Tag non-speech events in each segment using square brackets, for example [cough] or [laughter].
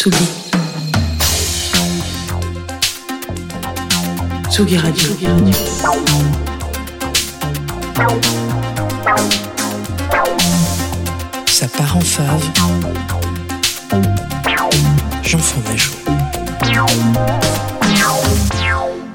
Tsugi. Tsugi Radio. Ça part en fave. Jean Fromageau.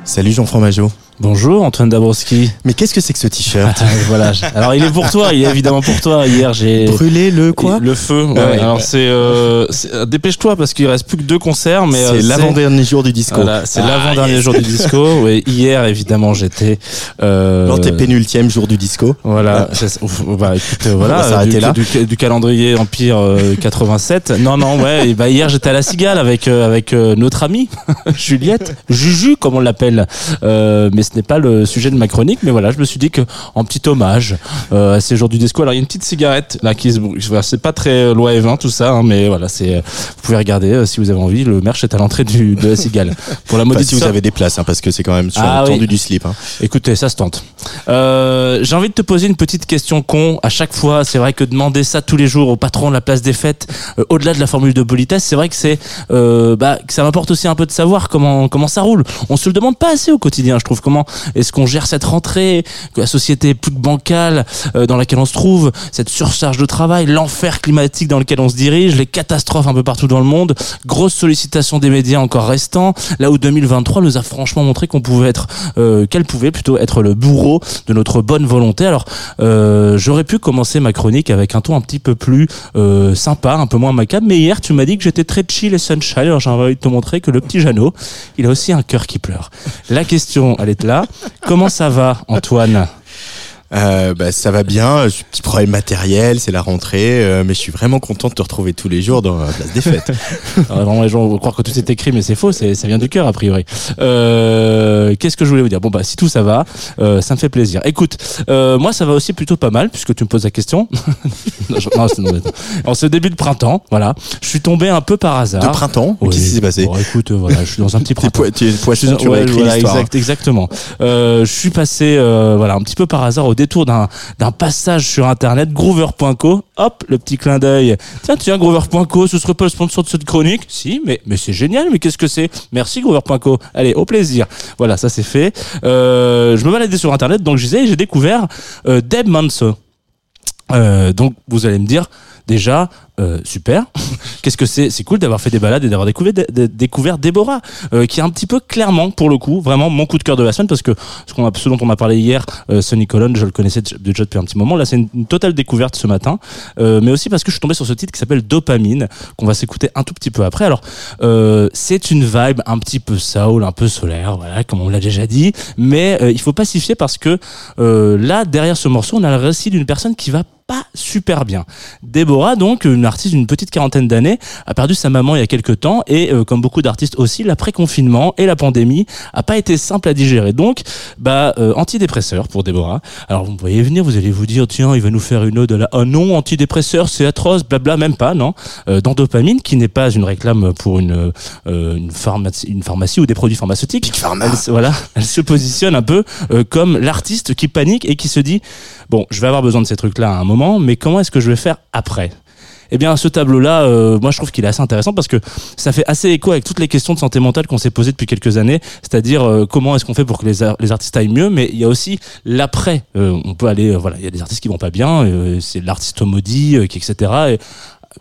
Salut Jean Fromageau. Bonjour Antoine Dabrowski. Mais qu'est-ce que c'est que ce t-shirt [laughs] Voilà. Alors il est pour toi, il est évidemment pour toi. Hier j'ai Brûlé le quoi le feu. Ouais, Ouais. Alors c'est euh, c'est- euh, dépêche-toi parce qu'il reste plus que deux concerts, mais C'est euh, l'avant-dernier jour du disco. Voilà, c'est Ah, l'avant-dernier yes. jour du disco. [laughs] Ouais, hier évidemment j'étais. Euh, Lors tes pénultième jour du disco. Voilà, ouf, bah écoute, euh, voilà, On va s'arrêter là. Du, du calendrier Empire euh, 87. Non, non, ouais, et bah hier j'étais à la Cigale avec avec notre amie [laughs] Juliette, Juju comme on l'appelle. Euh, mais ce n'est pas le sujet de ma chronique, mais voilà, je me suis dit que en petit hommage euh, à ces jours du disco. Alors il y a une petite cigarette là qui se, c'est pas très loi et 20 tout ça, hein, mais voilà, c'est vous pouvez regarder euh, si vous avez envie. Le merch est à l'entrée du de la Cigale pour la maudite si vous avez des places, hein, parce que c'est quand même sur Ah le oui. tendu du slip. Hein. Écoutez, ça se tente. Euh, J'ai envie de te poser une petite question con. À chaque fois, c'est vrai que demander ça tous les jours au patron de la place des fêtes, euh, au-delà de la formule de politesse, c'est vrai que c'est, euh, bah, que ça m'apporte aussi un peu de savoir comment comment ça roule. On se le demande pas assez au quotidien, je trouve. Comment est-ce qu'on gère cette rentrée, la société plus bancale euh, dans laquelle on se trouve, cette surcharge de travail, l'enfer climatique dans lequel on se dirige, les catastrophes un peu partout dans le monde, grosse sollicitation des médias encore restant. Là où 2023 nous a franchement montré qu'on pouvait être, euh, qu'elle pouvait plutôt être le bourreau de notre bonne volonté. Alors, euh, j'aurais pu commencer ma chronique avec un ton un petit peu plus sympa, un peu moins macabre. Mais hier, tu m'as dit que j'étais très chill et sunshine. Alors, j'ai envie de te montrer que le petit Jeannot, il a aussi un cœur qui pleure. La question, elle est Comment ça va, Antoine? Euh, bah, ça va bien, j'ai un petit problème matériel, c'est la rentrée, euh, mais je suis vraiment content de te retrouver tous les jours dans la place des fêtes. [laughs] Alors, Vraiment, les gens vont croire que tout est écrit, mais c'est faux. C'est, ça vient du cœur, a priori. Euh, qu'est-ce que je voulais vous dire? Bon, bah, si tout ça va, euh, ça me fait plaisir. Écoute, euh, moi, ça va aussi plutôt pas mal, puisque tu me poses la question. [laughs] non, je- non, non, en ce début de printemps, voilà, je suis tombé un peu par hasard. De printemps? Oui. Qu'est-ce qui s'est passé? Bon, écoute, euh, voilà, je suis dans un petit [laughs] printemps. tu es tu ouais, voilà, l'histoire. exact- exactement. Euh, je suis passé, euh, voilà, un petit peu par hasard au détour d'un passage sur internet, Groover.co. Hop, le petit clin d'œil. Tiens, tiens, Groover.co, ce serait pas le sponsor de cette chronique? Si, mais mais c'est génial. Mais qu'est-ce que c'est? Merci Groover.co. Allez, au plaisir. Voilà, ça c'est fait. Euh, je me baladais sur internet, donc je disais, j'ai découvert euh, Deb Manso. Euh, donc vous allez me dire déjà euh, super. [laughs] Qu'est-ce que c'est? C'est cool d'avoir fait des balades et d'avoir découvert, dé- dé- découvert Déborah euh, qui est un petit peu clairement pour le coup vraiment mon coup de cœur de la semaine parce que ce, qu'on a, ce dont on a parlé hier euh, Sonny Colon je le connaissais déjà depuis un petit moment. Là c'est une, une totale découverte ce matin. Mais aussi parce que je suis tombé sur ce titre qui s'appelle Dopamine qu'on va s'écouter un tout petit peu après. Alors c'est une vibe un petit peu soul un peu solaire voilà comme on l'a déjà dit. Mais il faut pas s'y fier parce que là derrière ce morceau on a le récit d'une personne qui va pas super bien. Déborah, donc, une artiste d'une petite quarantaine d'années, a perdu sa maman il y a quelques temps et, euh, comme beaucoup d'artistes aussi, l'après-confinement et la pandémie a pas été simple à digérer. Donc, bah, euh, antidépresseur pour Déborah. Alors, vous me voyez venir, vous allez vous dire, tiens, il va nous faire une ode à la, oh non, antidépresseur, c'est atroce, blabla, même pas, non. Euh, dans Dopamine, qui n'est pas une réclame pour une, euh, une, pharmacie, une pharmacie ou des produits pharmaceutiques. Elle, se- voilà, [laughs] elle se positionne un peu euh, comme l'artiste qui panique et qui se dit bon, je vais avoir besoin de ces trucs-là à un moment, mais comment est-ce que je vais faire après? Eh bien, ce tableau-là, euh, moi, je trouve qu'il est assez intéressant parce que ça fait assez écho avec toutes les questions de santé mentale qu'on s'est posées depuis quelques années. C'est-à-dire, euh, comment est-ce qu'on fait pour que les, les artistes aillent mieux? Mais il y a aussi l'après. Euh, on peut aller, euh, voilà, il y a des artistes qui vont pas bien. euh, c'est l'artiste maudit, euh, qui, etc. Et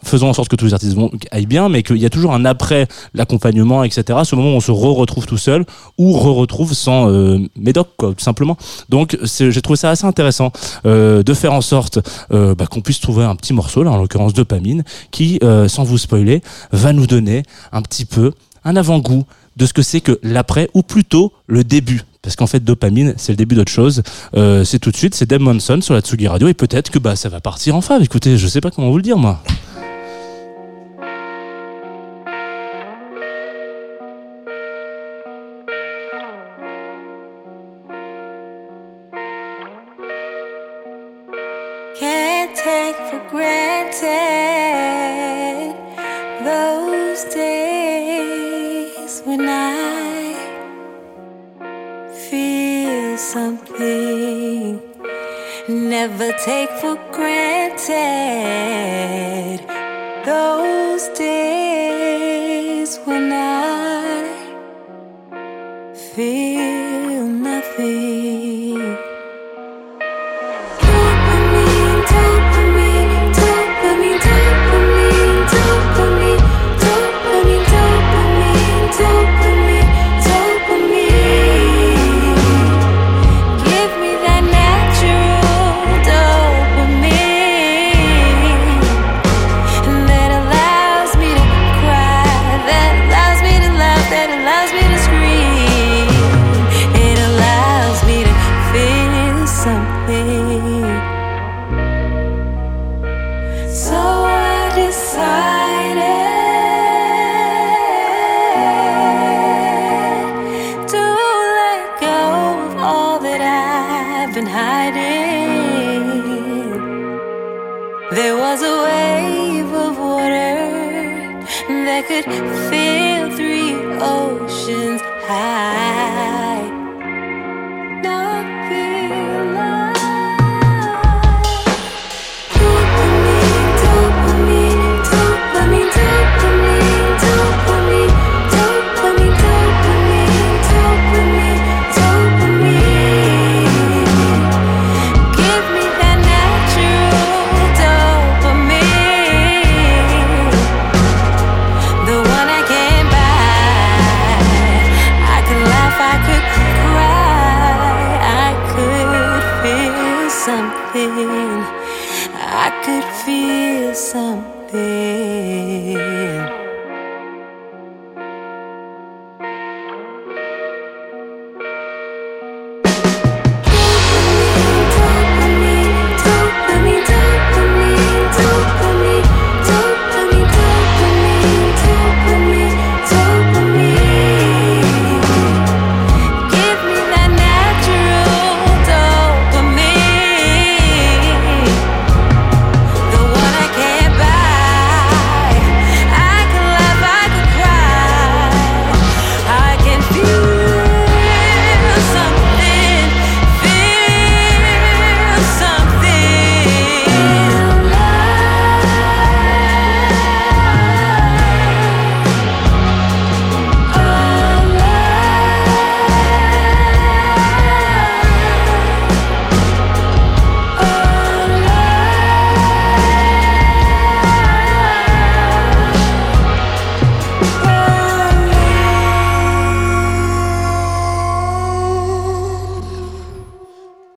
faisons en sorte que tous les artistes aillent bien, mais qu'il y a toujours un après l'accompagnement, etc. Ce moment où on se re-retrouve tout seul ou re-retrouve sans euh, médoc, quoi, tout simplement. Donc, j'ai trouvé ça assez intéressant euh, de faire en sorte euh, bah, qu'on puisse trouver un petit morceau, là, en l'occurrence dopamine, qui, euh, sans vous spoiler, va nous donner un petit peu un avant-goût de ce que c'est que l'après, ou plutôt le début. Parce qu'en fait, dopamine, c'est le début d'autre chose. Euh, c'est tout de suite, c'est Deb Monson sur la Tsugi Radio, et peut-être que bah ça va partir en fave. Écoutez, je sais pas comment vous le dire, moi. Take for granted those days when I feel something. Never take for granted those days There was a wave of water that could fill three oceans high. something. I could feel something.